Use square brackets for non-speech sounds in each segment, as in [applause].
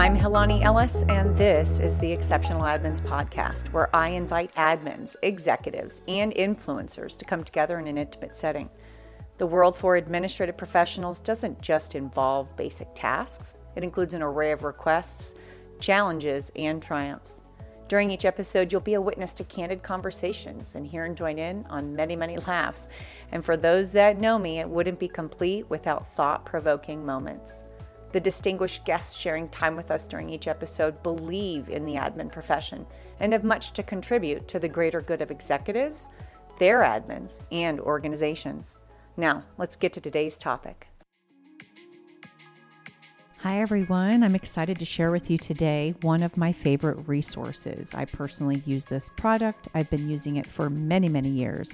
I'm Helani Ellis, and this is the Exceptional Admins Podcast, where I invite admins, executives, and influencers to come together in an intimate setting. The world for administrative professionals doesn't just involve basic tasks, it includes an array of requests, challenges, and triumphs. During each episode, you'll be a witness to candid conversations and hear and join in on many, many laughs. And for those that know me, it wouldn't be complete without thought provoking moments. The distinguished guests sharing time with us during each episode believe in the admin profession and have much to contribute to the greater good of executives, their admins, and organizations. Now, let's get to today's topic. Hi, everyone. I'm excited to share with you today one of my favorite resources. I personally use this product, I've been using it for many, many years,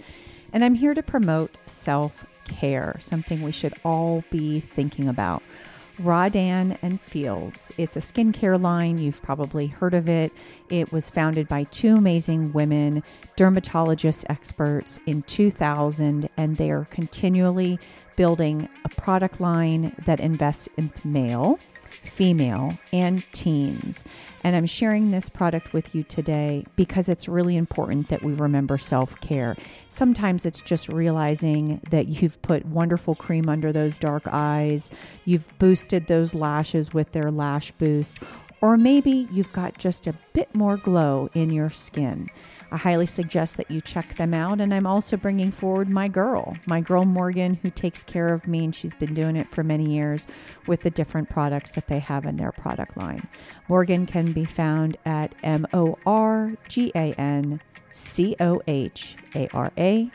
and I'm here to promote self care, something we should all be thinking about. Rodan and Fields. It's a skincare line. You've probably heard of it. It was founded by two amazing women, dermatologist experts in 2000, and they are continually building a product line that invests in male female, and teens. And I'm sharing this product with you today because it's really important that we remember self care. Sometimes it's just realizing that you've put wonderful cream under those dark eyes, you've boosted those lashes with their lash boost, or maybe you've got just a bit more glow in your skin. I highly suggest that you check them out. And I'm also bringing forward my girl, my girl Morgan, who takes care of me, and she's been doing it for many years with the different products that they have in their product line. Morgan can be found at M O R G A N C O H A R A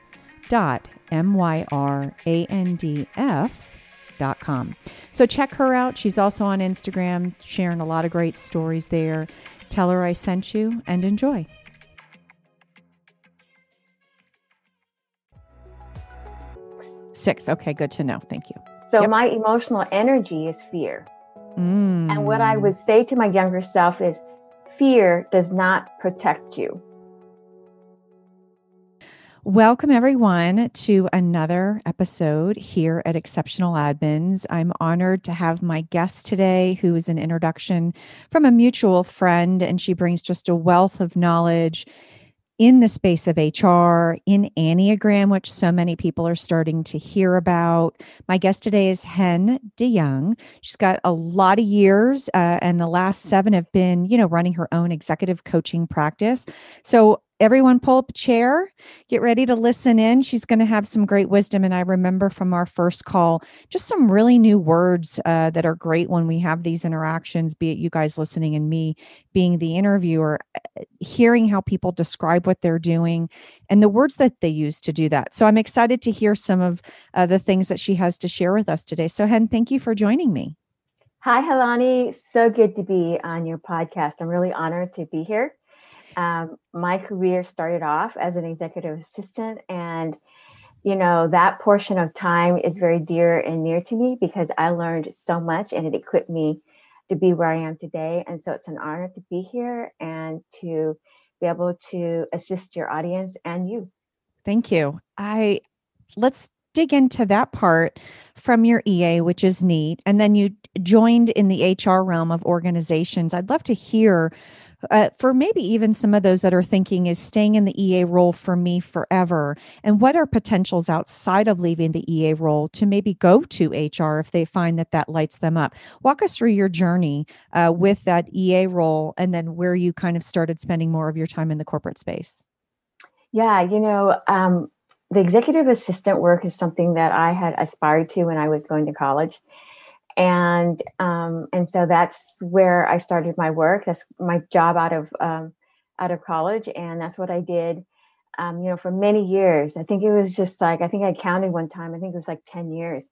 dot M Y R A N D F. Dot com. So check her out. She's also on Instagram, sharing a lot of great stories there. Tell her I sent you and enjoy. Six. Okay, good to know. Thank you. So yep. my emotional energy is fear. Mm. And what I would say to my younger self is fear does not protect you. Welcome, everyone, to another episode here at Exceptional Admins. I'm honored to have my guest today, who is an introduction from a mutual friend, and she brings just a wealth of knowledge in the space of HR, in Enneagram, which so many people are starting to hear about. My guest today is Hien DeYoung. She's got a lot of years, uh, and the last seven have been, you know, running her own executive coaching practice. So everyone pull up a chair, get ready to listen in. She's going to have some great wisdom. And I remember from our first call, just some really new words uh, that are great when we have these interactions, be it you guys listening and me being the interviewer, uh, hearing how people describe what they're doing and the words that they use to do that. So I'm excited to hear some of uh, the things that she has to share with us today. So, Hien, thank you for joining me. Hi, Helani. So good to be on your podcast. I'm really honored to be here. Um, my career started off as an executive assistant, and you know that portion of time is very dear and near to me because I learned so much, and it equipped me to be where I am today. And so it's an honor to be here and to be able to assist your audience and you. Thank you. I let's dig into that part from your EA, which is neat. And then you joined in the HR realm of organizations. I'd love to hear uh, for maybe even some of those that are thinking is staying in the EA role for me forever? And what are potentials outside of leaving the EA role to maybe go to HR if they find that that lights them up? Walk us through your journey uh, with that EA role and then where you kind of started spending more of your time in the corporate space. Yeah, you know, um, the executive assistant work is something that I had aspired to when I was going to college and um, and so that's where I started my work. That's my job out of um, out of college, and that's what I did. Um, you know, for many years. I think it was just like I think I counted one time. I think it was like ten years,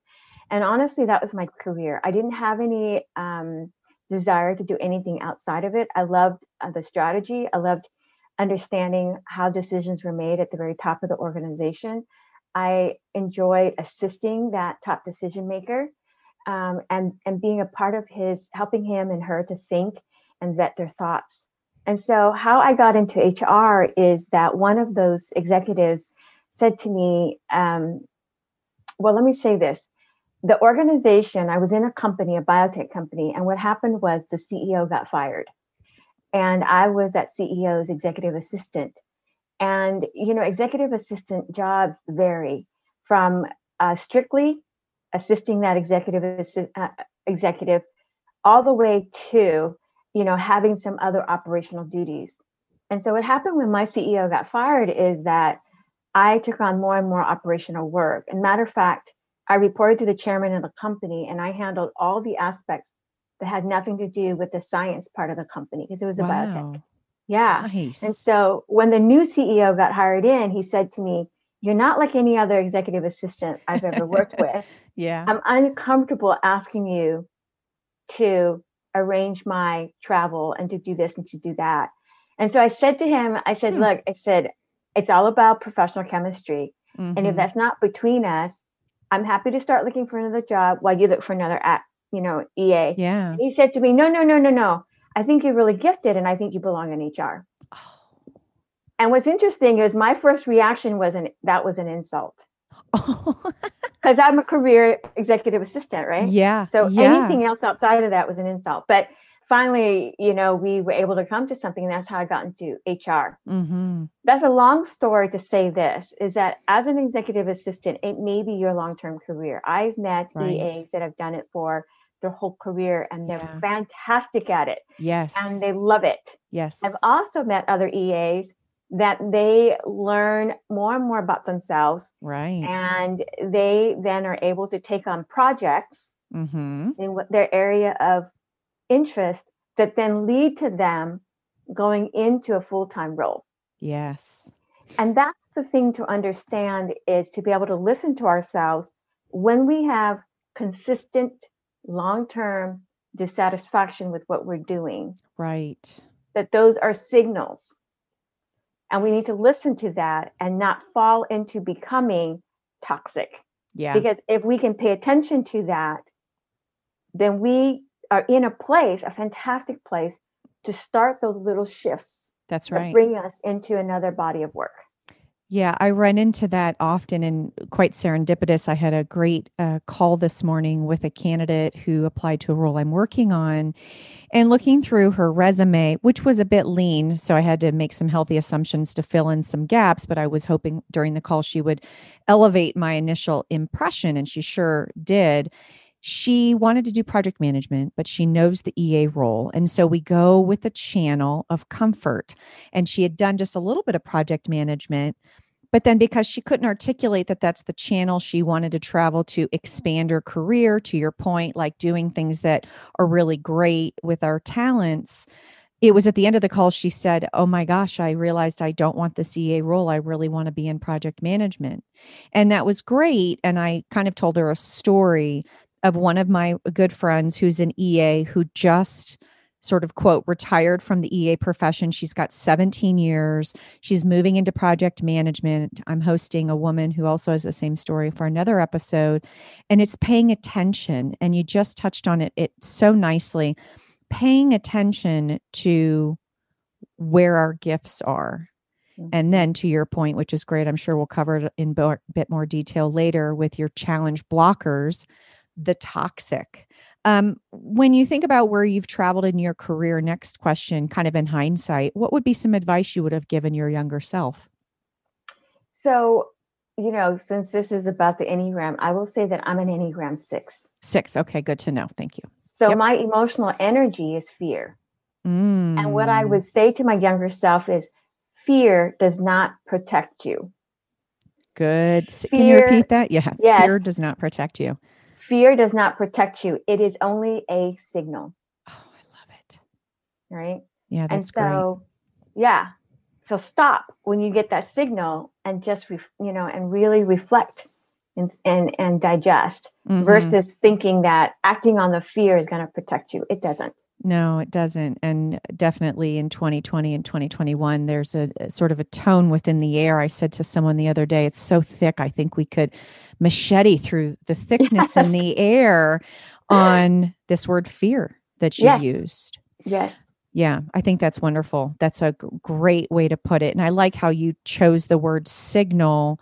and honestly, that was my career. I didn't have any um, desire to do anything outside of it. I loved uh, the strategy. I loved understanding how decisions were made at the very top of the organization. I enjoyed assisting that top decision maker um, and and being a part of his helping him and her to think and vet their thoughts and so how i got into hr is that one of those executives said to me um, well let me say this the organization, I was in a company, a biotech company, and what happened was the CEO got fired. And I was that CEO's executive assistant. And, you know, executive assistant jobs vary from uh, strictly assisting that executive assi- uh, executive all the way to, you know, having some other operational duties. And so what happened when my CEO got fired is that I took on more and more operational work. And matter of fact, I reported to the chairman of the company and I handled all the aspects that had nothing to do with the science part of the company because it was a wow. biotech. Yeah. Nice. And so when the new CEO got hired in, he said to me, You're not like any other executive assistant I've ever worked [laughs] with. yeah. I'm uncomfortable asking you to arrange my travel and to do this and to do that. And so I said to him, I said, hmm. Look, I said, it's all about professional chemistry. Mm-hmm. And if mm-hmm. that's not between us, I'm happy to start looking for another job while you look for another at you know EA. Yeah. he said to me, No, no, no, no, no. I think you're really gifted and I think you belong in HR. And what's interesting is my first reaction was an that was an insult. [laughs] Because I'm a career executive assistant, right? Yeah. So yeah. anything else outside of that was an insult. But finally, you know, we were able to come to something. And that's how I got into HR. Mm-hmm. That's a long story to say this is that as an executive assistant, it may be your long term career. I've met right. EAs that have done it for their whole career and they're yeah. fantastic at it. Yes. And they love it. Yes. I've also met other EAs that they learn more and more about themselves. Right. And they then are able to take on projects mm-hmm. in their area of interest that then lead to them going into a full-time role. Yes. And that's the thing to understand is to be able to listen to ourselves when we have consistent long-term dissatisfaction with what we're doing. Right. That those are signals. And we need to listen to that and not fall into becoming toxic. Yeah. Because if we can pay attention to that, then we are in a place, a fantastic place to start those little shifts. That's right. That bring us into another body of work. Yeah, I run into that often and quite serendipitous. I had a great uh, call this morning with a candidate who applied to a role I'm working on. And looking through her resume, which was a bit lean, so I had to make some healthy assumptions to fill in some gaps, but I was hoping during the call she would elevate my initial impression, and she sure did she wanted to do project management, but she knows the EA role. And so we go with the channel of comfort. And she had done just a little bit of project management. But then, because she couldn't articulate that that's the channel she wanted to travel to expand her career, to your point, like doing things that are really great with our talents, it was at the end of the call she said oh my gosh i realized i don't want the EA role i really want to be in project management and that was great and i kind of told her a story of one of my good friends who's an EA who just sort of quote retired from the EA profession. She's got 17 years. She's moving into project management. I'm hosting a woman who also has the same story for another episode and it's paying attention and you just touched on it it so nicely. Paying attention to where our gifts are. Mm-hmm. And then to your point, which is great, I'm sure we'll cover it in a bit more detail later with your challenge blockers the toxic. Um, when you think about where you've traveled in your career, next question, kind of in hindsight, what would be some advice you would have given your younger self? So, you know, since this is about the Enneagram, I will say that I'm an Enneagram six. Six. Okay, good to know. Thank you. So, yep. my emotional energy is fear. Mm. And what I would say to my younger self is fear does not protect you. Good. Fear, Can you repeat that? Yeah. Yes. Fear does not protect you. Fear does not protect you. It is only a signal. Oh, I love it. Right? Yeah, that's and so, great. Yeah. So stop when you get that signal and just ref, you know and really reflect and and, and digest mm-hmm. versus thinking that acting on the fear is going to protect you. It doesn't. No, it doesn't. And definitely in 2020 and 2021, there's a, a, sort of a tone within the air. I said to someone the other day, it's so thick. I think we could machete through the thickness yes. in the [laughs] air on this word fear that you yes. used. Yes. Yeah, I think that's wonderful. That's a g- great way to put it. And I like how you chose the word signal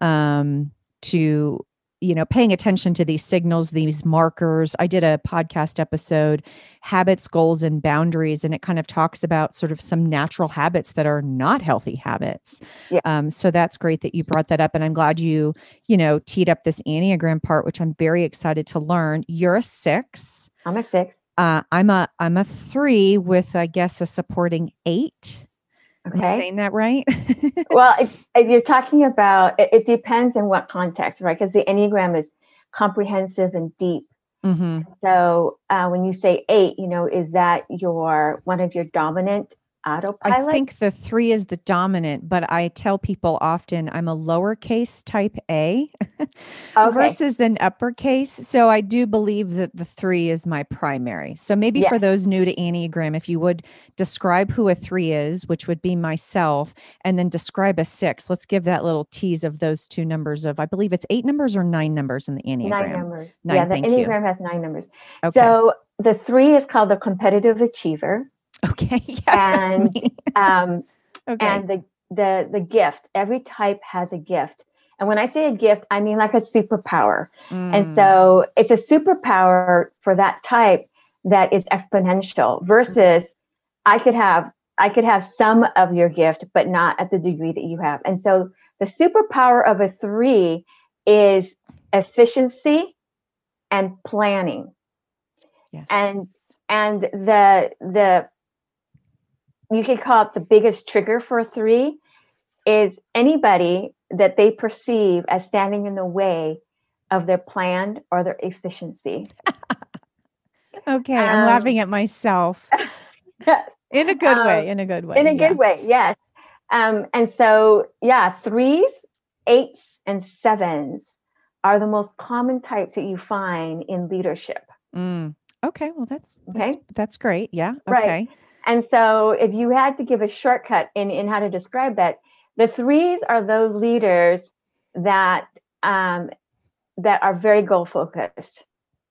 um, to you know paying attention to these signals these markers. I did a podcast episode habits goals and boundaries and it kind of talks about sort of some natural habits that are not healthy habits. Yeah. um, so that's great that you brought that up and i'm glad you you know teed up this enneagram part which i'm very excited to learn. You're a six. I'm a six. Uh, i'm a i'm a three with i guess a supporting eight Okay. Am I saying that right? [laughs] well, if, if, you're talking about, it, it, depends in what context, right? Because the Enneagram is comprehensive and deep. Mm-hmm. So uh, when you say eight, you know, is that your one of your dominant autopilot? I think the three is the dominant, but I tell people often I'm a lowercase type A [laughs] okay. versus an uppercase. So I do believe that the three is my primary. So maybe yes. for those new to Enneagram, if you would describe who a three is, which would be myself, and then describe a six. Let's give that little tease of those two numbers of I believe it's eight numbers or nine numbers in the Enneagram. Nine numbers. Nine, yeah, the Enneagram you. has nine numbers. Okay. So the three is called the competitive achiever. [laughs] Okay. Yes. And um, [laughs] okay. and the the the gift. Every type has a gift. And when I say a gift, I mean like a superpower. Mm. And so it's a superpower for that type that is exponential versus I could have I could have some of your gift, but not at the degree that you have. And so the superpower of a three is efficiency and planning. Yes. And and the the you could call it the biggest trigger for a three is anybody that they perceive as standing in the way of their plan or their efficiency. [laughs] okay, um, I'm laughing at myself. [laughs] yes. In a good um, way, in a good way. In a yeah. good way, yes. Um, and so, yeah, threes, eights, and sevens are the most common types that you find in leadership. Mm. Okay, well, that's, that's okay. That's great. Yeah. Okay. Right. And so, if you had to give a shortcut in, in how to describe that, the threes are those leaders that um, that are very goal focused,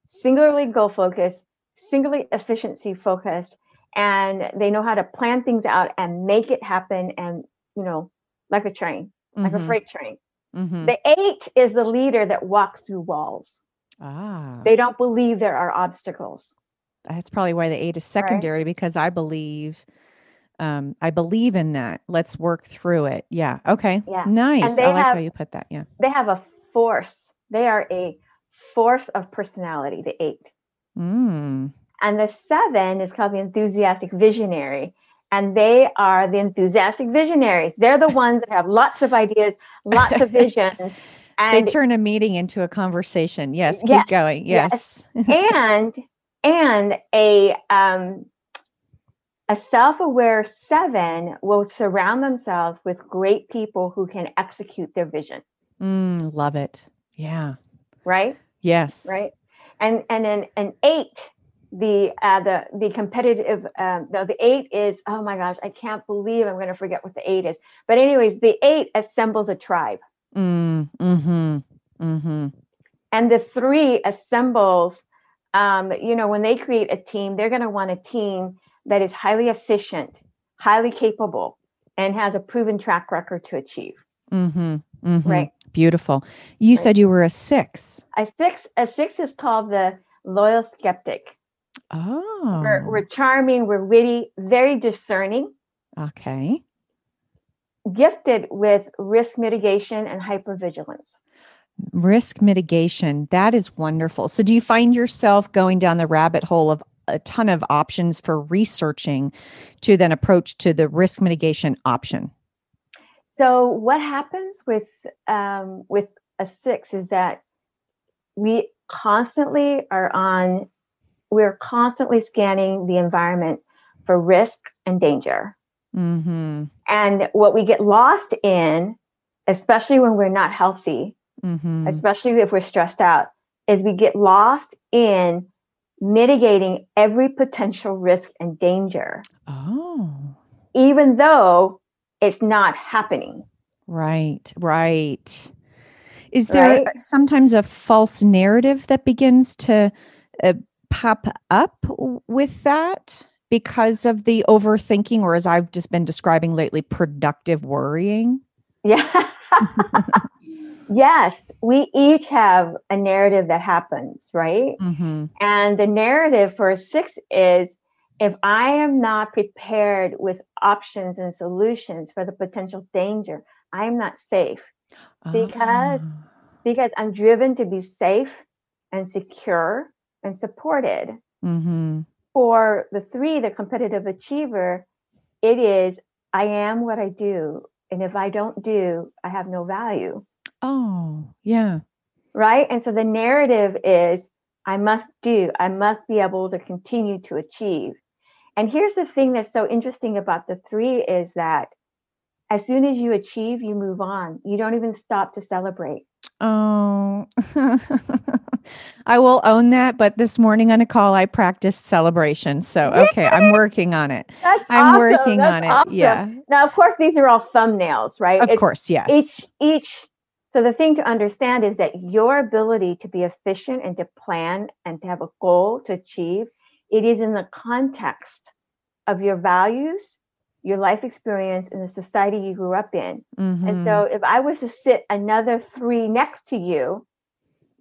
singularly goal focused, singularly efficiency focused, and they know how to plan things out and make it happen. And you know, like a train, mm-hmm. like a mm-hmm. freight train. Mm-hmm. The eight is the leader that walks through walls. Ah. They don't believe there are obstacles that's probably why the eight is secondary right. because I believe um I believe in that. Let's work through it. Yeah. Okay. Yeah. Nice. I like have, how you put that. Yeah. They have a force. They are a force of personality, the eight. Mm. And the seven is called the enthusiastic visionary. And they are the enthusiastic visionaries. They're the ones that have lots of ideas, lots of [laughs] visions. And they turn a meeting into a conversation. Yes, keep yes, going. Yes. yes. [laughs] and and a um, a self-aware seven will surround themselves with great people who can execute their vision. Mm, love it. Yeah. Right? Yes. Right? And and an, an eight the uh, the the competitive um, the, the eight is oh my gosh i can't believe i'm going to forget what the eight is. But anyways the eight assembles a tribe. Mm, mm-hmm mm-hmm. And the three assembles um, you know, when they create a team, they're going to want a team that is highly efficient, highly capable, and has a proven track record to achieve. Mm-hmm, mm-hmm. Right. Beautiful. You right. said you were a six. A six. A six is called the loyal skeptic. Oh. We're, we're charming. We're witty. Very discerning. Okay. Gifted with risk mitigation and hypervigilance risk mitigation that is wonderful. So do you find yourself going down the rabbit hole of a ton of options for researching to then approach to the risk mitigation option? So what happens with um, with a six is that we constantly are on we're constantly scanning the environment for risk and danger. Mm-hmm. and what we get lost in especially when we're not healthy mm-hmm. especially if we're stressed out, is we get lost in mitigating every potential risk and danger. Oh. Even though it's not happening. Right, right. Is there right? sometimes a false narrative that begins to uh, pop up with that because of the overthinking, or as I've just been describing lately, productive worrying? Yeah. [laughs] yes, we each have a narrative that happens, right? Mm-hmm. And the narrative for a six is if I am not prepared with options and solutions for the potential danger, I am not safe because oh. because I'm driven to be safe and secure and supported. Mm-hmm. For the three, the competitive achiever, it is I am what I do. And if I don't do, I have no value. Oh, yeah. Right. And so the narrative is I must do, I must be able to continue to achieve. And here's the thing that's so interesting about the three is that as soon as you achieve, you move on. You don't even stop to celebrate. Oh, [laughs] I will own that. But this morning on a call, I practiced celebration. So, okay, I'm working on it. That's I'm awesome. working That's on it. Awesome. Yeah. Now, of course, these are all thumbnails, right? Of it's course, yes. Each, each. So the thing to understand is that your ability to be efficient and to plan and to have a goal to achieve, it is in the context of your values, your life experience, and the society you grew up in. Mm-hmm. And so if I was to sit another three next to you,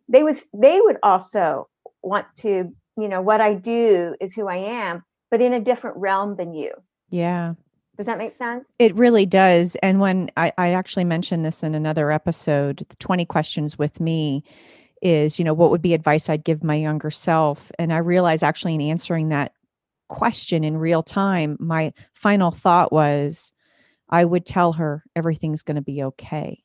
they was they would also want to, you know, what I do is who I am, but in a different realm than you. Yeah. Does that make sense? It really does. And when I, I actually mentioned this in another episode, the 20 questions with me is, you know, what would be advice I'd give my younger self? And I realized actually in answering that question in real time, my final thought was I would tell her everything's going to be okay.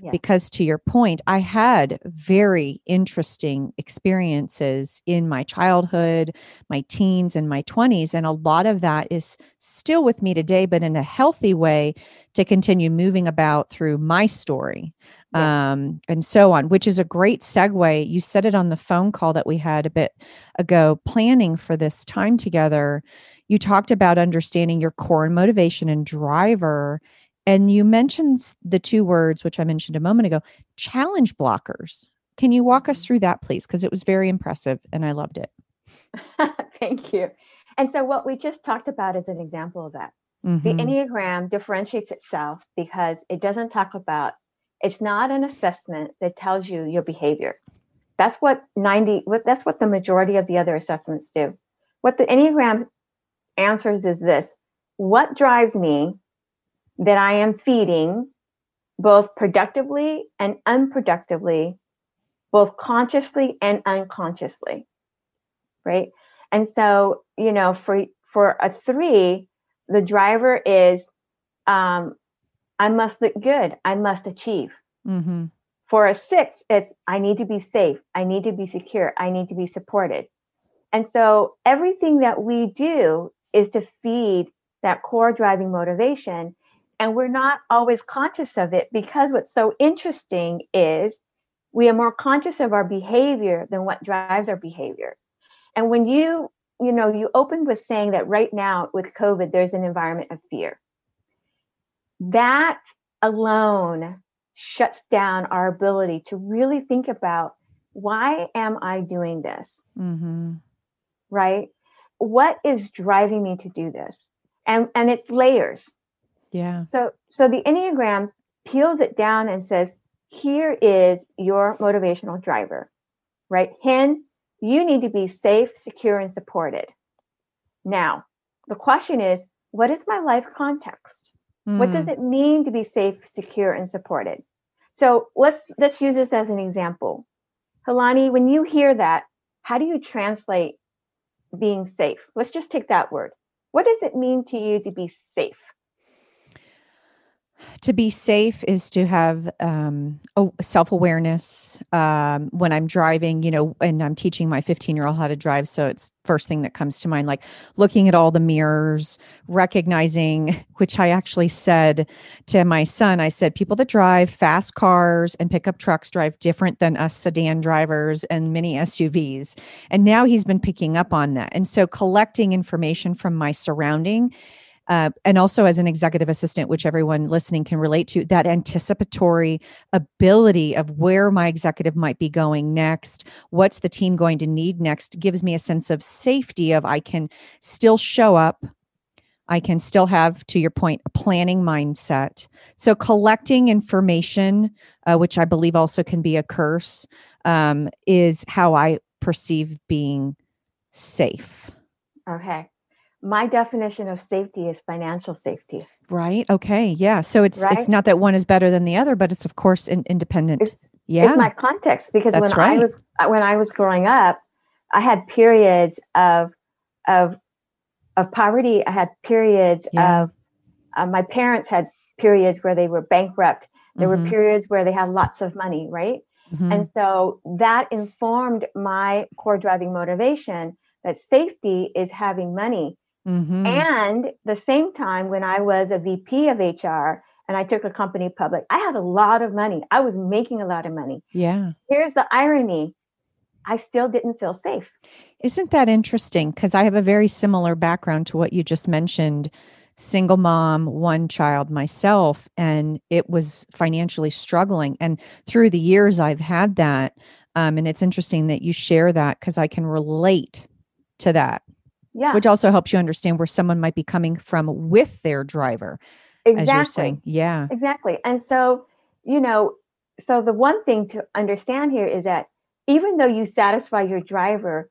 Yeah. Because to your point, I had very interesting experiences in my childhood, my teens, and my 20s. And a lot of that is still with me today, but in a healthy way to continue moving about through my story um, and so on, which is a great segue. You said it on the phone call that we had a bit ago, planning for this time together. You talked about understanding your core and motivation and driver. And you mentioned the two words, which I mentioned a moment ago challenge blockers. Can you walk us mm-hmm. through that, please? Because it was very impressive and I loved it. [laughs] Thank you. And so, what we just talked about is an example of that. Mm-hmm. The Enneagram differentiates itself because it doesn't talk about it's not an assessment that tells you your behavior. That's what 90 that's what the majority of the other assessments do. What the Enneagram answers is this. What drives me that I am feeding both productively and unproductively, both consciously and unconsciously. Right? And so, you know, for for a 3, the driver is um, I must look good. I must achieve. Mm-hmm. For a six, it's I need to be safe. I need to be secure. I need to be supported. And so everything that we do is to feed that core driving motivation. And we're not always conscious of it because what's so interesting is we are more conscious of our behavior than what drives our behavior. And when you, you know, you opened with saying that right now with COVID, there's an environment of fear that alone shuts down our ability to really think about why am I doing this? Mm-hmm. Right? What is driving me to do this? And and it's layers. Yeah. So so the Enneagram peels it down and says, here is your motivational driver. Right? Hien, you need to be safe, secure, and supported. Now, the question is, what is my life context? Mm. What does hmm. it mean to be safe, secure, and supported? So let's let's use this as an example. Helani, when you hear that, how do you translate being safe? Let's just take that word. What does it mean to you to be safe? To be safe is to have um, self awareness um, when I'm driving, you know, and I'm teaching my 15 year old how to drive. So it's first thing that comes to mind, like looking at all the mirrors, recognizing, [laughs] which I actually said to my son, I said, people that drive fast cars and pickup trucks drive different than us sedan drivers and mini SUVs. And now he's been picking up on that. And so collecting information from my surrounding uh, and also as an executive assistant, which everyone listening can relate to, that anticipatory ability of where my executive might be going next, what's the team going to need next, gives me a sense of safety of I can still show up I can still have, to your point, a planning mindset. So, collecting information, uh, which I believe also can be a curse, um, is how I perceive being safe. Okay. My definition of safety is financial safety. Right. Okay. Yeah. So it's right? it's not that one is better than the other, but it's of course in, independent. It's, yeah. It's my context because That's when right. I was when I was growing up, I had periods of of of poverty. I had periods yeah. of uh, my parents had periods where they were bankrupt. There mm-hmm. were periods where they had lots of money, right? Mm-hmm. And so that informed my core driving motivation that safety is having money. Mm-hmm. And the same time when I was a VP of HR and I took a company public, I had a lot of money. I was making a lot of money. Yeah. Here's the irony I still didn't feel safe. Isn't that interesting? Because I have a very similar background to what you just mentioned. Single mom, one child myself, and it was financially struggling. And through the years, I've had that. Um, and it's interesting that you share that because I can relate to that. Yeah. Which also helps you understand where someone might be coming from with their driver. Exactly. As you're saying. Yeah. Exactly. And so, you know, so the one thing to understand here is that even though you satisfy your driver,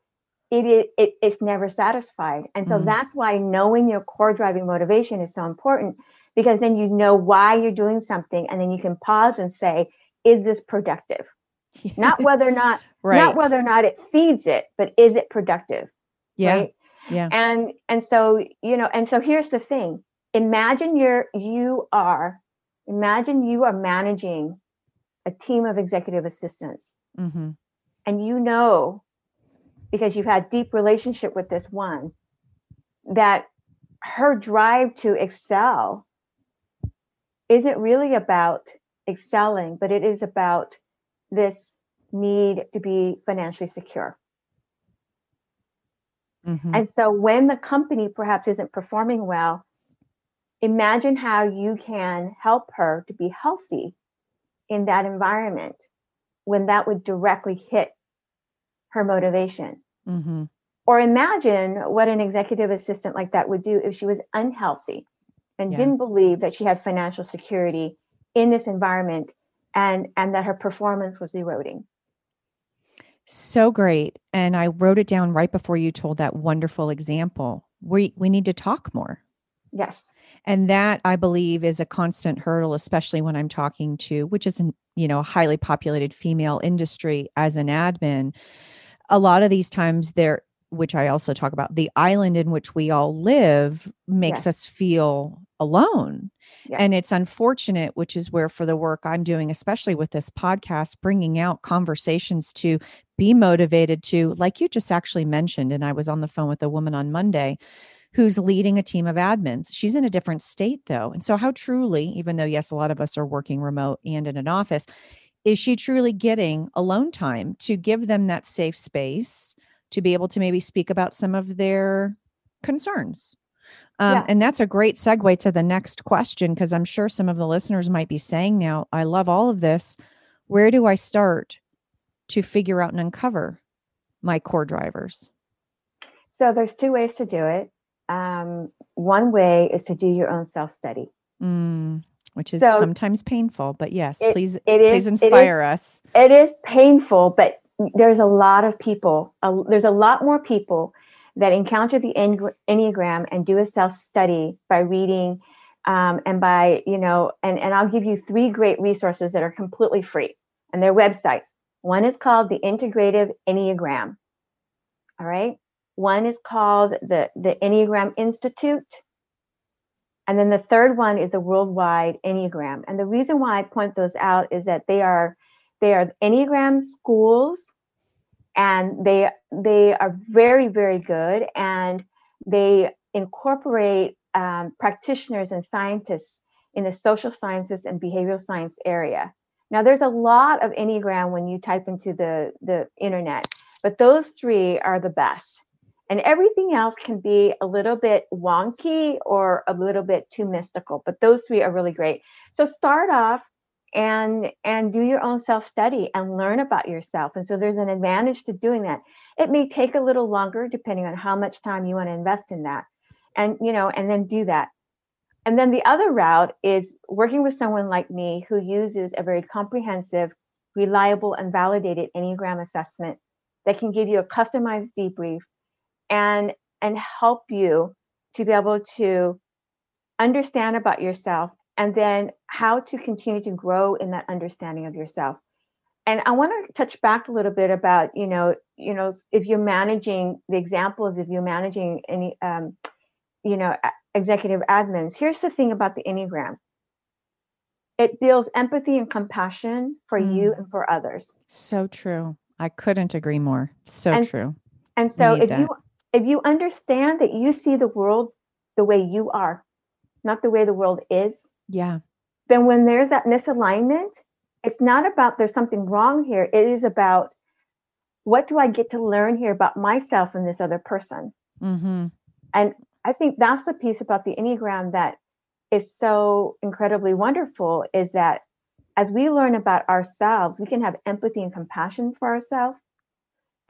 it, it, it it's never satisfied. And so mm that's why knowing your core driving motivation is so important because then you know why you're doing something and then you can pause and say, is this productive? [laughs] not whether or not right. not whether or not it feeds it, but is it productive? Yeah. Right? Yeah. And and so, you know, and so here's the thing. Imagine you're you are imagine you are managing a team of executive assistants. Mm-hmm and you know because you've had deep relationship with this one that her drive to excel isn't really about excelling but it is about this need to be financially secure mm-hmm. and so when the company perhaps isn't performing well imagine how you can help her to be healthy in that environment when that would directly hit her motivation. Mm-hmm. Or imagine what an executive assistant like that would do if she was unhealthy and yeah. didn't believe that she had financial security in this environment and and that her performance was eroding. So great. And I wrote it down right before you told that wonderful example. We we need to talk more. Yes. And that I believe is a constant hurdle, especially when I'm talking to, which is an, you know, a highly populated female industry as an admin. A lot of these times there, which I also talk about, the island in which we all live makes yes. us feel alone. Yes. And it's unfortunate, which is where, for the work I'm doing, especially with this podcast, bringing out conversations to be motivated to, like you just actually mentioned. And I was on the phone with a woman on Monday who's leading a team of admins. She's in a different state though. And so, how truly, even though, yes, a lot of us are working remote and in an office, is she truly getting alone time to give them that safe space to be able to maybe speak about some of their concerns? Um, yeah. And that's a great segue to the next question because I'm sure some of the listeners might be saying now, I love all of this. Where do I start to figure out and uncover my core drivers? So there's two ways to do it um, one way is to do your own self study. Mm, which is so sometimes painful, but yes, it, please, it is, please inspire it is, us. It is painful, but there's a lot of people, uh, there's a lot more people that encounter the Enneagram and do a self study by reading um, and by, you know, and, and I'll give you three great resources that are completely free and their websites. One is called the Integrative Enneagram. All right. One is called the, the Enneagram Institute. And then the third one is the Worldwide Enneagram. And the reason why I point those out is that they are they are Enneagram schools and they they are very, very good and they incorporate um, practitioners and scientists in the social sciences and behavioral science area. Now, there's a lot of Enneagram when you type into the, the internet, but those three are the best. And everything else can be a little bit wonky or a little bit too mystical but those three are really great. So start off and and do your own self study and learn about yourself. And so there's an advantage to doing that. It may take a little longer depending on how much time you want to invest in that. And you know and then do that and then the other route is working with someone like me who uses a very comprehensive reliable and validated enneagram assessment that can give you a customized debrief and and help you to be able to understand about yourself and then how to continue to grow in that understanding of yourself. And i want to touch back a little bit about you know you know if you're managing the example of if you're managing any um, you know executive admins. Here's the thing about the enneagram. It builds empathy and compassion for mm. you and for others. So true. I couldn't agree more. So and, true. and so if that. you if you understand that you see the world the way you are not the way the world is yeah. then when there's that misalignment it's not about there's something wrong here. It is about what do i get to learn here about myself and this other person? Mm-hmm. and i think that's the piece about the enneagram that is so incredibly wonderful is that as we learn about ourselves we can have empathy and compassion for ourselves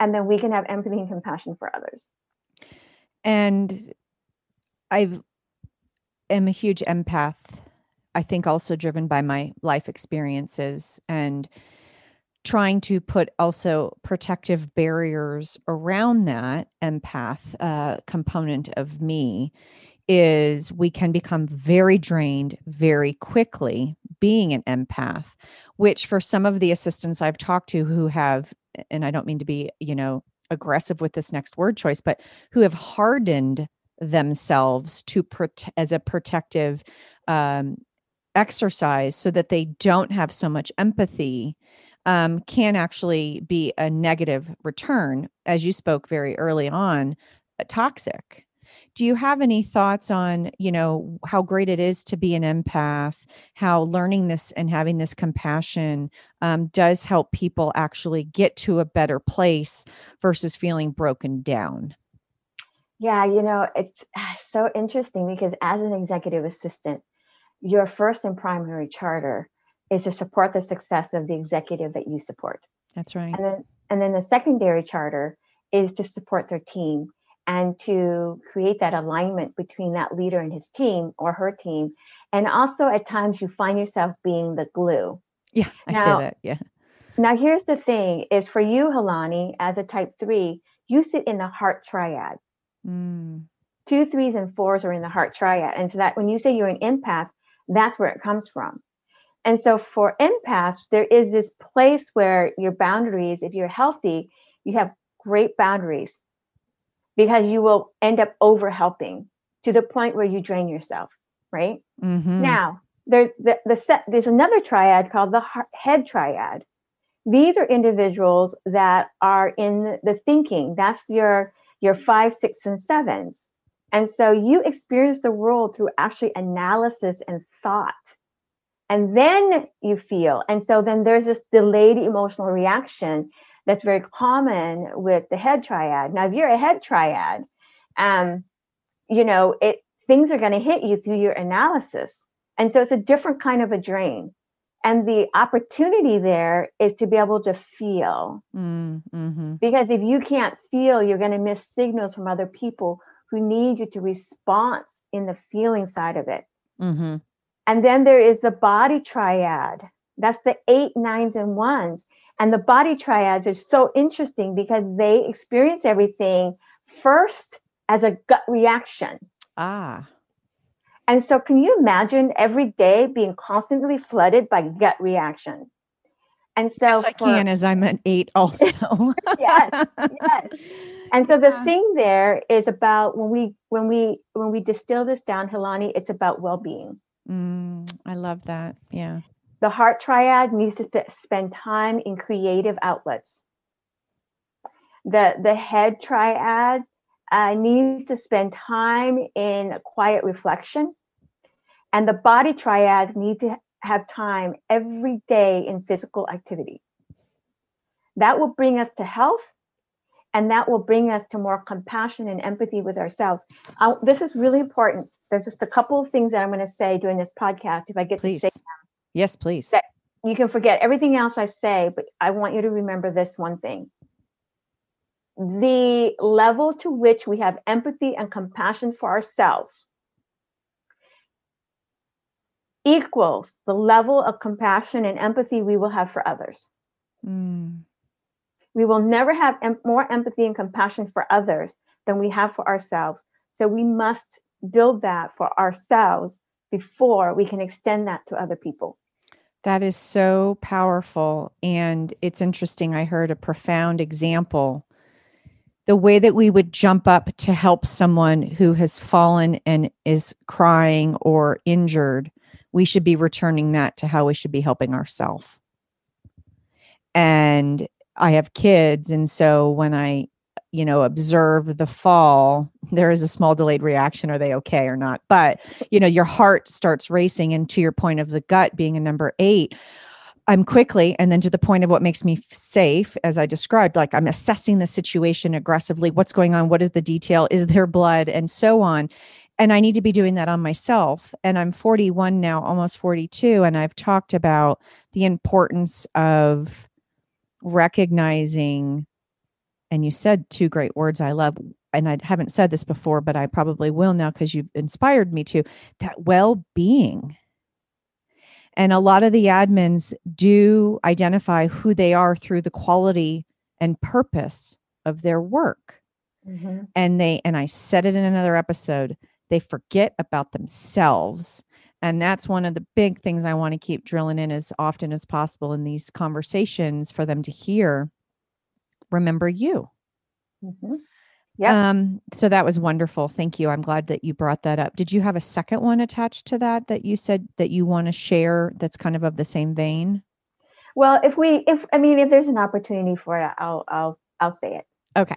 and then we can have empathy and compassion for others. And i am a huge empath I think also driven by my life experiences and trying to put also protective barriers around that empath uh, component of me is we can become very drained very quickly being an empath which for some of the assistants i've talked to who have and i don't mean to be you know aggressive with this next word choice but who have hardened themselves to protect as a protective um, exercise so that they don't have so much empathy um, can actually be a negative return, as you spoke very early on, uh, toxic. Do you have any thoughts on, you know, how great it is to be an empath, how learning this and having this compassion um, does help people actually get to a better place versus feeling broken down? Yeah, you know, it's [sighs] so interesting because as an executive assistant, your first and primary charter is to support the success of the executive that you support. That's right. And then, and then the secondary charter is to support their team and to create that alignment between that leader and his team or her team. And also, at times, you find yourself being the glue. Yeah, I now, say that. Yeah. Now, here's the thing: is for you, Helani, as a Type Three, you sit in the heart triad. Mm. Two threes and fours are in the heart triad, and so that when you say you're an empath, that's where it comes from. And so for empaths, there is this place where your boundaries, if you're healthy, you have great boundaries because you will end up over helping to the point where you drain yourself, right? Mm-hmm. Now, there's the, the set, there's another triad called the head triad. These are individuals that are in the thinking. That's your your five, six, and sevens. And so you experience the world through actually analysis and thought. And then you feel. And so then there's this delayed emotional reaction that's very common with the head triad. Now, if you're a head triad, um, you know, it things are going to hit you through your analysis. And so it's a different kind of a drain. And the opportunity there is to be able to feel. Mm, mm-hmm. Because if you can't feel, you're going to miss signals from other people who need you to respond in the feeling side of it. Mm-hmm. And then there is the body triad. That's the eight, nines, and ones. And the body triads are so interesting because they experience everything first as a gut reaction. Ah. And so, can you imagine every day being constantly flooded by gut reaction? And so yes, I for, can, as I'm an eight also. [laughs] yes, yes. And so the [laughs] yeah. thing there is about when we when we when we distill this down, Helani, it's about well-being. Mm, I love that. Yeah. The heart triad needs to sp- spend time in creative outlets. The the head triad uh, needs to spend time in quiet reflection, and the body triad need to have time every day in physical activity. That will bring us to health and that will bring us to more compassion and empathy with ourselves. Uh, this is really important. There's just a couple of things that I'm going to say during this podcast. If I get please. to say them, yes, please. That you can forget everything else I say, but I want you to remember this one thing. the level to which we have empathy and compassion for ourselves equals the level of compassion and empathy we will have for others. Mm. We will never have em- more empathy and compassion for others than we have for ourselves. So we must build that for ourselves before we can extend that to other people. That is so powerful. And it's interesting. I heard a profound example. The way that we would jump up to help someone who has fallen and is crying or injured, we should be returning that to how we should be helping ourselves. And I have kids. And so when I you know observe the fall there is a small delayed reaction are they okay or not? But you know your heart starts racing and to your point of the gut being a number 8 I'm quickly and then to the point of what makes me safe as I described like I'm assessing the situation aggressively what's going on what is the detail is there blood and so on. And I need to be doing that on myself and I'm 41 now almost 42 and I've talked about the importance of recognizing and you said two great words I love and I haven't said this before but I probably will now cuz you've inspired me to that well-being. And a lot of the admins do identify who they are through the quality and purpose of their work. Mm-hmm. And they and I said it in another episode, they forget about themselves. And that's one of the big things I want to keep drilling in as often as possible in these conversations for them to hear remember you. Mm-hmm. Yeah. Um, so that was wonderful. Thank you. I'm glad that you brought that up. Did you have a second one attached to that that you said that you want to share that's kind of of the same vein? Well, if we if I mean if there's an opportunity for it, I'll I'll I'll say it. Okay.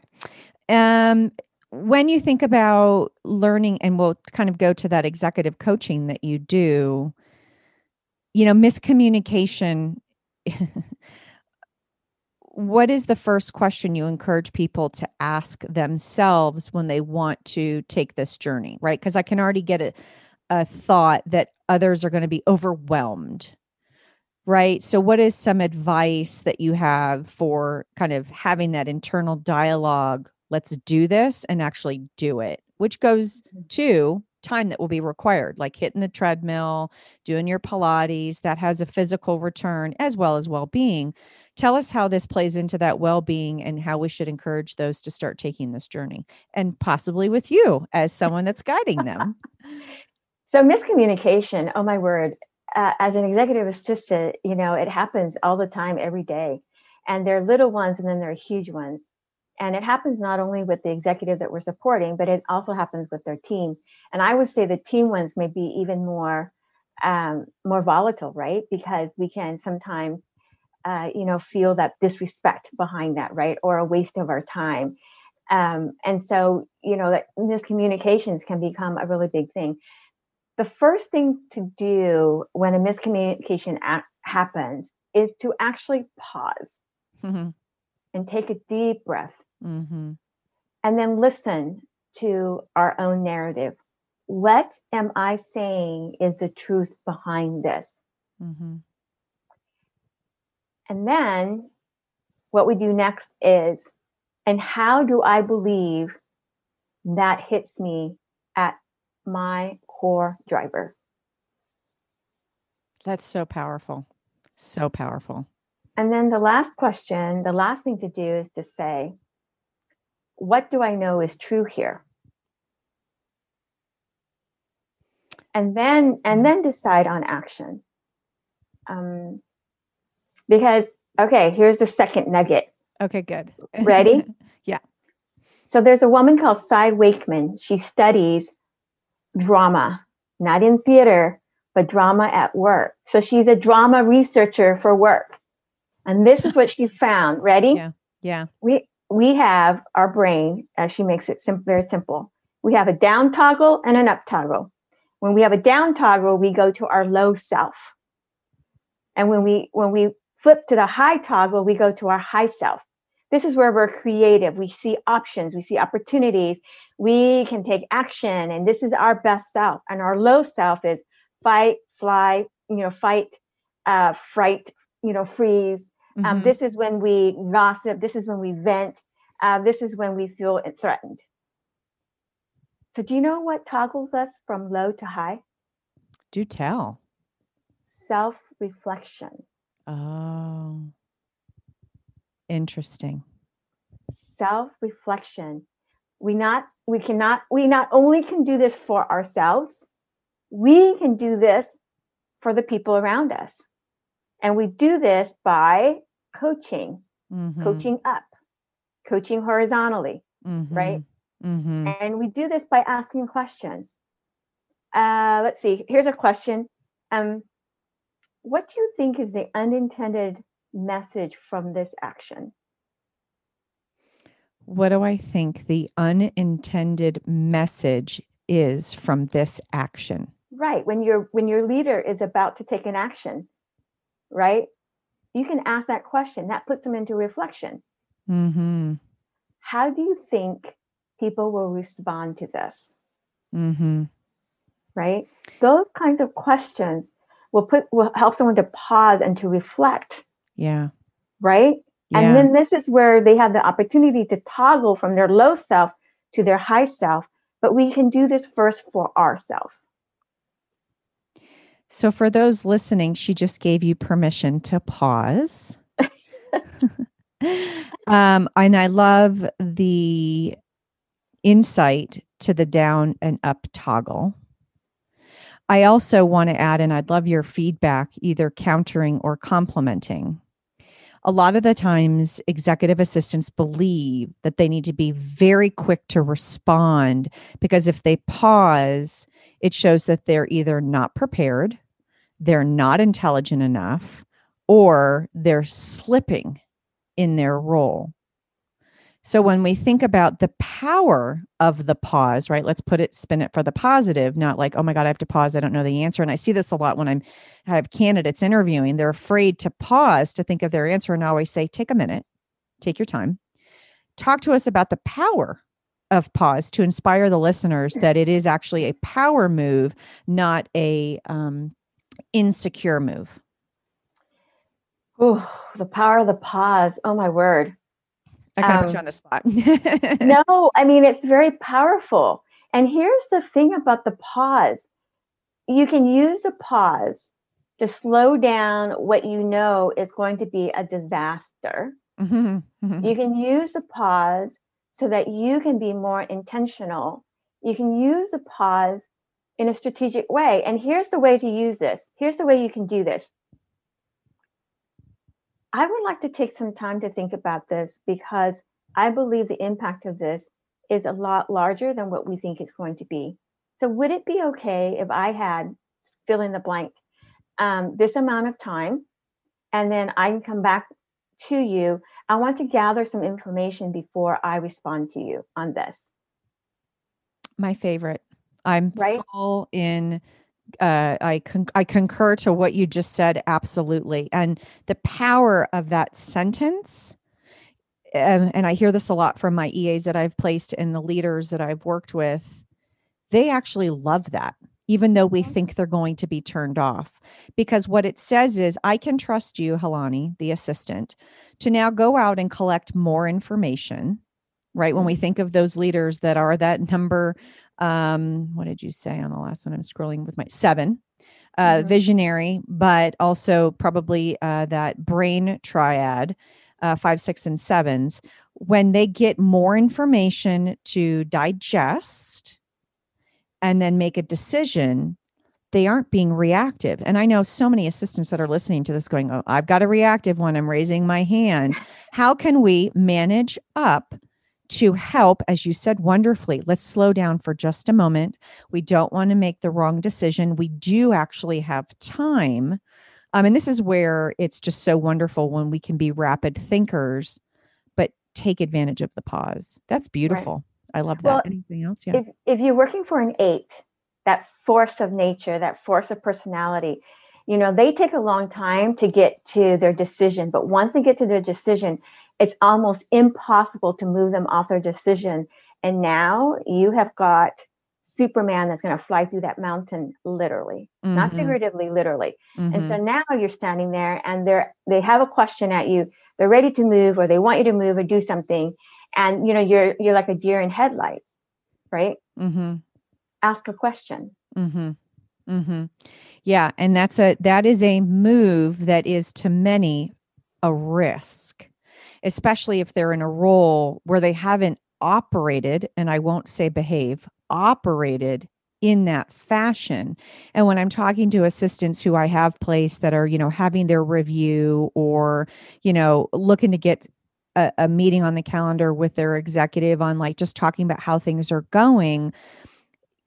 Um when you think about learning and we'll kind of go to that executive coaching that you do, you know, miscommunication [laughs] what is the first question you encourage people to ask themselves when they want to take this journey right because i can already get a, a thought that others are going to be overwhelmed right so what is some advice that you have for kind of having that internal dialogue let's do this and actually do it which goes mm-hmm. to time that will be required, like hitting the treadmill, doing your Pilates, that has a physical return as well as well being. Tell us how this plays into that well being and how we should encourage those to start taking this journey and possibly with you as [laughs] someone that's guiding them. so, miscommunication, oh my word, uh, as an executive assistant, you know, it happens all the time, every day. And there are little ones and then there are huge ones and it happens not only with the executive that we're supporting but it also happens with their team. And i would say the team ones may be even more um, more volatile right? Because we can sometimes uh, you know feel that disrespect behind that right? Or a waste of our time. Um, and so you know that miscommunications can become a really big thing. The first thing to do when a miscommunication a- happens is to actually pause mm-hmm. and take a deep breath Mm-hmm. And then listen to our own narrative. What am I saying is the truth behind this? Mm-hmm. And then what we do next is, and how do I believe that hits me at my core driver? That's so powerful. So powerful. And then the last question, the last thing to do is to say, what do I know is true here? And then and then decide on action. Um, because okay, here's the second nugget. Okay, good. Ready? [laughs] yeah. So there's a woman called Cy Wakeman. She studies drama, not in theater, but drama at work. So she's a drama researcher for work. And this is what she found. Ready? Yeah. Yeah. We we have our brain, as she makes it sim- very simple. We have a down toggle and an up toggle. When we have a down toggle, we go to our low self. And when we when we flip to the high toggle, we go to our high self. This is where we're creative. We see options, we see opportunities, we can take action, and this is our best self. And our low self is fight, fly, you know, fight, uh, fright, you know, freeze, mm-hmm. Um, this is when we gossip. This is when we vent. uh, this is when we feel threatened. So, do you know what toggles us from low to high? Do tell. Self reflection. Oh, interesting. Self reflection. We not we cannot we not only can do this for ourselves, we can do this for the people around us. And we do this by coaching, mm-hmm. coaching up, coaching horizontally, mm-hmm. right? Mm-hmm. And we do this by asking questions. Uh, let's see, here's a question. Um, what do you think is the unintended message from this action? What do I think the unintended message is from this action? Right. When your when your leader is about to take an action, right? You can ask that question. That puts them into reflection. Mm-hmm. How do you think people will respond to this? Mm-hmm. Right? Those kinds of questions will put will help someone to pause and to reflect. Yeah. Right? Yeah. And then this is where they have the opportunity to toggle from their low self to their high self. But we can do this first for ourselves. So, for those listening, she just gave you permission to pause. [laughs] um, and I love the insight to the down and up toggle. I also want to add, and I'd love your feedback, either countering or complimenting. A lot of the times, executive assistants believe that they need to be very quick to respond because if they pause, it shows that they're either not prepared, they're not intelligent enough, or they're slipping in their role. So when we think about the power of the pause, right? Let's put it spin it for the positive, not like, oh my God, I have to pause. I don't know the answer. And I see this a lot when I'm I have candidates interviewing. They're afraid to pause to think of their answer. And I always say, take a minute, take your time. Talk to us about the power of pause to inspire the listeners that it is actually a power move, not a um, insecure move. Oh, the power of the pause. Oh my word. I kind of put you um, on the spot. [laughs] no, I mean, it's very powerful. And here's the thing about the pause you can use the pause to slow down what you know is going to be a disaster. Mm-hmm. Mm-hmm. You can use the pause so that you can be more intentional. You can use the pause in a strategic way. And here's the way to use this. Here's the way you can do this. I would like to take some time to think about this because I believe the impact of this is a lot larger than what we think it's going to be. So, would it be okay if I had fill in the blank um, this amount of time and then I can come back to you? I want to gather some information before I respond to you on this. My favorite. I'm right? full in uh, I con- I concur to what you just said absolutely, and the power of that sentence. Um, and I hear this a lot from my EAs that I've placed and the leaders that I've worked with. They actually love that, even though we mm-hmm. think they're going to be turned off, because what it says is, I can trust you, Helani, the assistant, to now go out and collect more information. Right when we mm-hmm. think of those leaders that are that number um what did you say on the last one i'm scrolling with my seven uh mm-hmm. visionary but also probably uh that brain triad uh five six and sevens when they get more information to digest and then make a decision they aren't being reactive. And I know so many assistants that are listening to this going, Oh, I've got a reactive one. I'm raising my hand. How can we manage up to help, as you said wonderfully, let's slow down for just a moment. We don't want to make the wrong decision. We do actually have time. Um, and this is where it's just so wonderful when we can be rapid thinkers, but take advantage of the pause. That's beautiful. Right. I love that. Well, Anything else? Yeah. If, if you're working for an eight, that force of nature, that force of personality, you know, they take a long time to get to their decision. But once they get to their decision, it's almost impossible to move them off their decision. And now you have got Superman that's going to fly through that mountain literally, mm-hmm. not figuratively, literally. Mm-hmm. And so mm-hmm. now you're standing there and they're they have a question at you. They're ready to move or they want you to move or do something. and you know you're you're like a deer in headlights right Mm-hmm. ask a question Mm-hmm. Mm-hmm. Yeah, and that's a that is a move that is to many a risk, especially if they're in a role where they haven't operated, and I won't say behave, operated in that fashion. And when I'm talking to assistants who I have placed that are, you know, having their review or, you know, looking to get a, a meeting on the calendar with their executive on like just talking about how things are going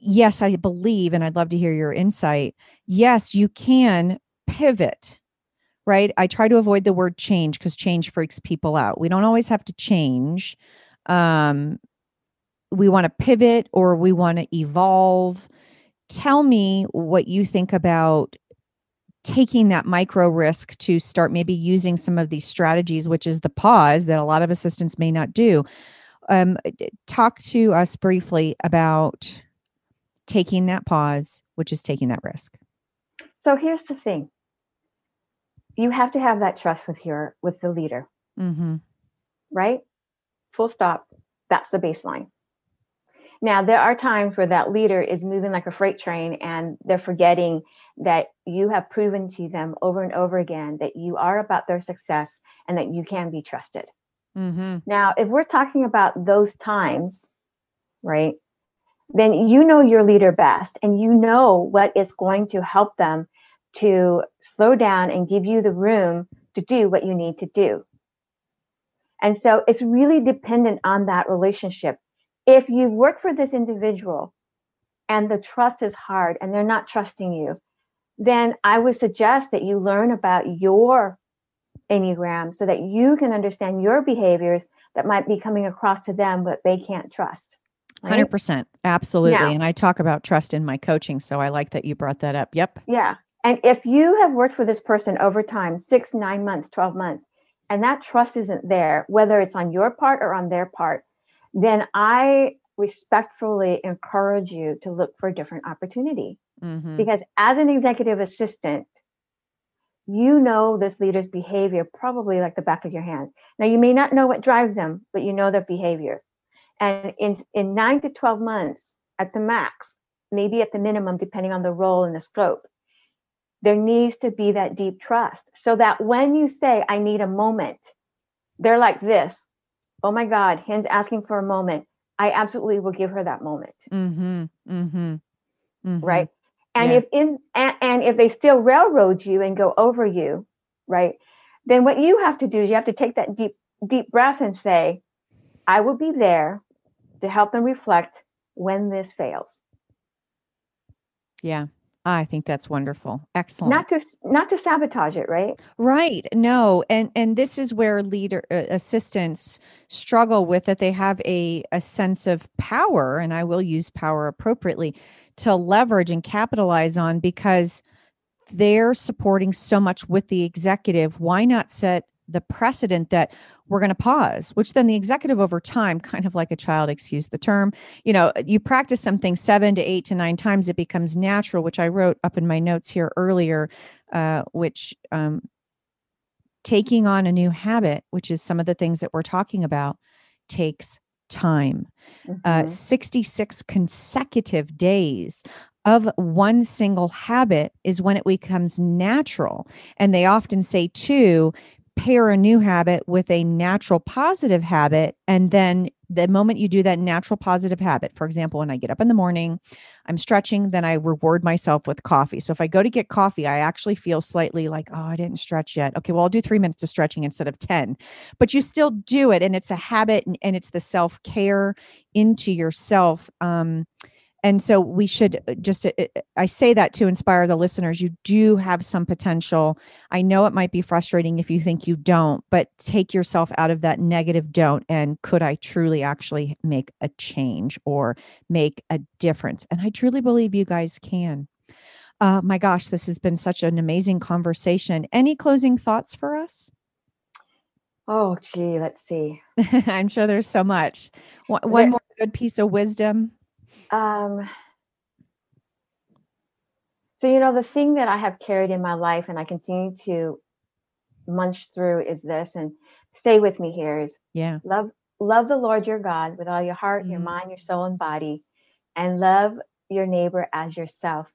yes, I believe, and I'd love to hear your insight. Yes, you can pivot, right? I try to avoid the word change because change freaks people out. We don't always have to change. Um, we want to pivot or we want to evolve. Tell me what you think about taking that micro risk to start maybe using some of these strategies, which is the pause that a lot of assistants may not do. Um, talk to us briefly about taking that pause, which is taking that risk. so here's the thing you have to have that trust with your with the leader. Mm-hmm. right? Full stop. That's the baseline. Now there are times where that leader is moving like a freight train and they're forgetting that you have proven to them over and over again that you are about their success and that you can be trusted. Mm-hmm. Now, if we're talking about those times, right, then you know your leader best and you know what is going to help them to slow down and give you the room to do what you need to do. And so it's really dependent on that relationship. If you've worked for this individual and the trust is hard and they're not trusting you, then I would suggest that you learn about your Enneagram so that you can understand your behaviors that might be coming across to them, but they can't trust. right? Hundred percent, absolutely. Now- and I talk about trust in my coaching, so I like that you brought that up. Yep. Yeah. And if you have worked for this person over time, six, nine months, 12 months, and that trust isn't there, whether it's on your part or on their part, then I respectfully encourage you to look for a different opportunity. Mm-hmm. Because as an executive assistant, you know this leader's behavior probably like the back of your hand. Now, you may not know what drives them, but you know their behavior. And in, in nine to 12 months at the max, maybe at the minimum, depending on the role and the scope, there needs to be that deep trust so that when you say, I need a moment, they're like this Oh my God, Hien's asking for a moment. I absolutely will give her that moment Mm-hmm. Mm-hmm. mm-hmm. right and Yeah. if in and, and if they still railroad you and go over you right then what you have to do is you have to take that deep deep breath and say i will be there to help them reflect when this fails Yeah. I think that's wonderful. Excellent. not to not to sabotage it right Right. No. And and this is where leader uh, assistants struggle with that they have a a sense of power and I will use power appropriately to leverage and capitalize on because they're supporting so much with the executive. Why not set the precedent that we're going to pause, which then the executive over time, kind of like a child, excuse the term, you know, you practice something seven to eight to nine times, it becomes natural, which I wrote up in my notes here earlier, uh, which um, taking on a new habit, which is some of the things that we're talking about, takes time. Uh, Mhm. 66 consecutive days of one single habit is when it becomes natural. And they often say, too, pair a new habit with a natural positive habit. And then the moment you do that natural positive habit, for example, when I get up in the morning, I'm stretching, then I reward myself with coffee. So if I go to get coffee, I actually feel slightly like, oh, I didn't stretch yet. Okay, well, I'll do three minutes of stretching instead of 10. But you still do it. And it's a habit and, and it's the self care into yourself. Um, and so we should uh, just, uh, uh, I say that to inspire the listeners. You do have some potential. I know it might be frustrating if you think you don't, but take yourself out of that negative don't. And could I truly actually make a change or make a difference? And I truly believe you guys can. Uh, my gosh, this has been such an amazing conversation. Any closing thoughts for us? oh gee let's see [laughs] I'm sure there's so much. One, one more good piece of wisdom. Um so you know the thing that i have carried in my life and i continue to munch through is this and stay with me here is Yeah. love love the Lord your God with all your heart, mm-hmm. your mind, your soul, and body, and love your neighbor as yourself.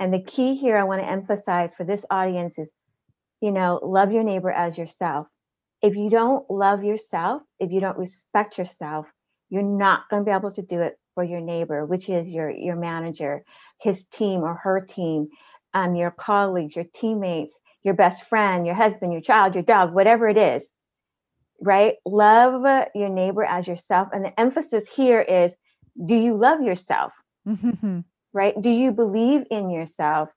And the key here I want to emphasize for this audience is, you know, love your neighbor as yourself. If you don't love yourself, if you don't respect yourself, you're not going to be able to do it for your neighbor, which is your your manager, his team or her team, um, your colleagues, your teammates, your best friend, your husband, your child, your dog, whatever it is. Right? Love your neighbor as yourself. And the emphasis here is do you love yourself? [laughs] Right? Do you believe in yourself?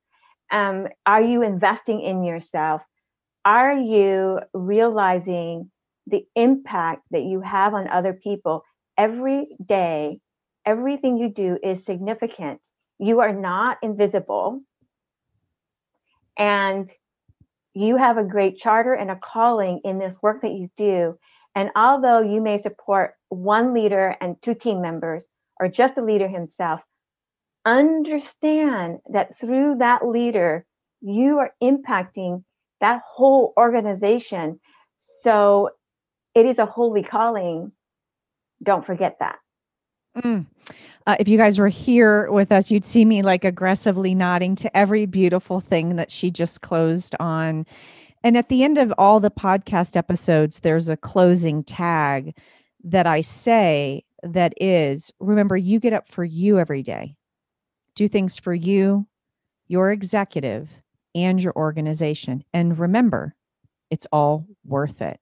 Um, are you investing in yourself? Are you realizing the impact that you have on other people every day? Everything you do is significant. You are not invisible. And you have a great charter and a calling in this work that you do. And although you may support one leader and two team members, or just the leader himself, understand that through that leader, you are impacting that whole organization. So it is a holy calling. Don't forget that. Mm. Uh, if you guys were here with us, you'd see me like aggressively nodding to every beautiful thing that she just closed on. And at the end of all the podcast episodes, there's a closing tag that I say that is remember, you get up for you every day, do things for you, your executive, and your organization. And remember, it's all worth it.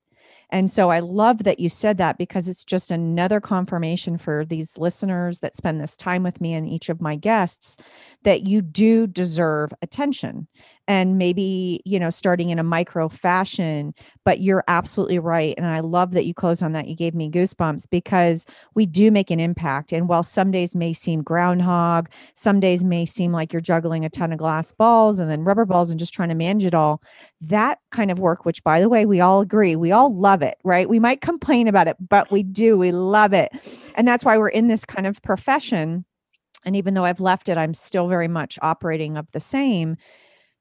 And so I love that you said that because it's just another confirmation for these listeners that spend this time with me and each of my guests that you do deserve attention and maybe you know starting in a micro fashion but you're absolutely right and i love that you closed on that. You gave me goosebumps because we do make an impact and while some days may seem groundhog some days may seem like you're juggling a ton of glass balls and then rubber balls and just trying to manage it all that kind of work which by the way we all agree we all love it right? We might complain about it but we do we love it and that's why we're in this kind of profession and even though I've left it, I'm still very much operating of the same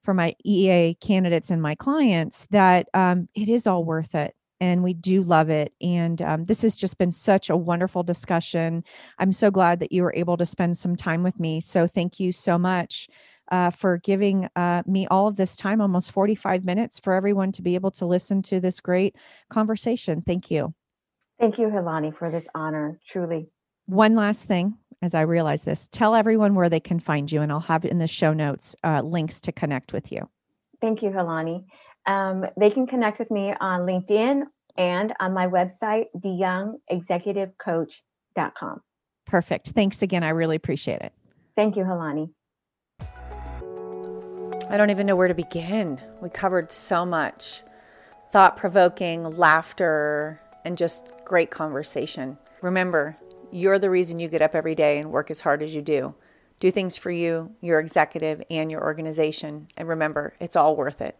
for my EA candidates and my clients that um, it is all worth it. And we do love it. And um, this has just been such a wonderful discussion. I'm so glad that you were able to spend some time with me. So thank you so much. Uh, for giving uh, me all of this time, almost 45 minutes, for everyone to be able to listen to this great conversation. Thank you. Thank you, Hilani, for this honor, truly. One last thing as I realize this, tell everyone where they can find you, and I'll have in the show notes uh, links to connect with you. Thank you, Helani. Um, they can connect with me on LinkedIn and on my website, theyoungexecutivecoach.com. Perfect. Thanks again. I really appreciate it. Thank you, Helani. I don't even know where to begin. We covered so much thought provoking, laughter, and just great conversation. Remember, you're the reason you get up every day and work as hard as you do. Do things for you, your executive, and your organization. And remember, it's all worth it.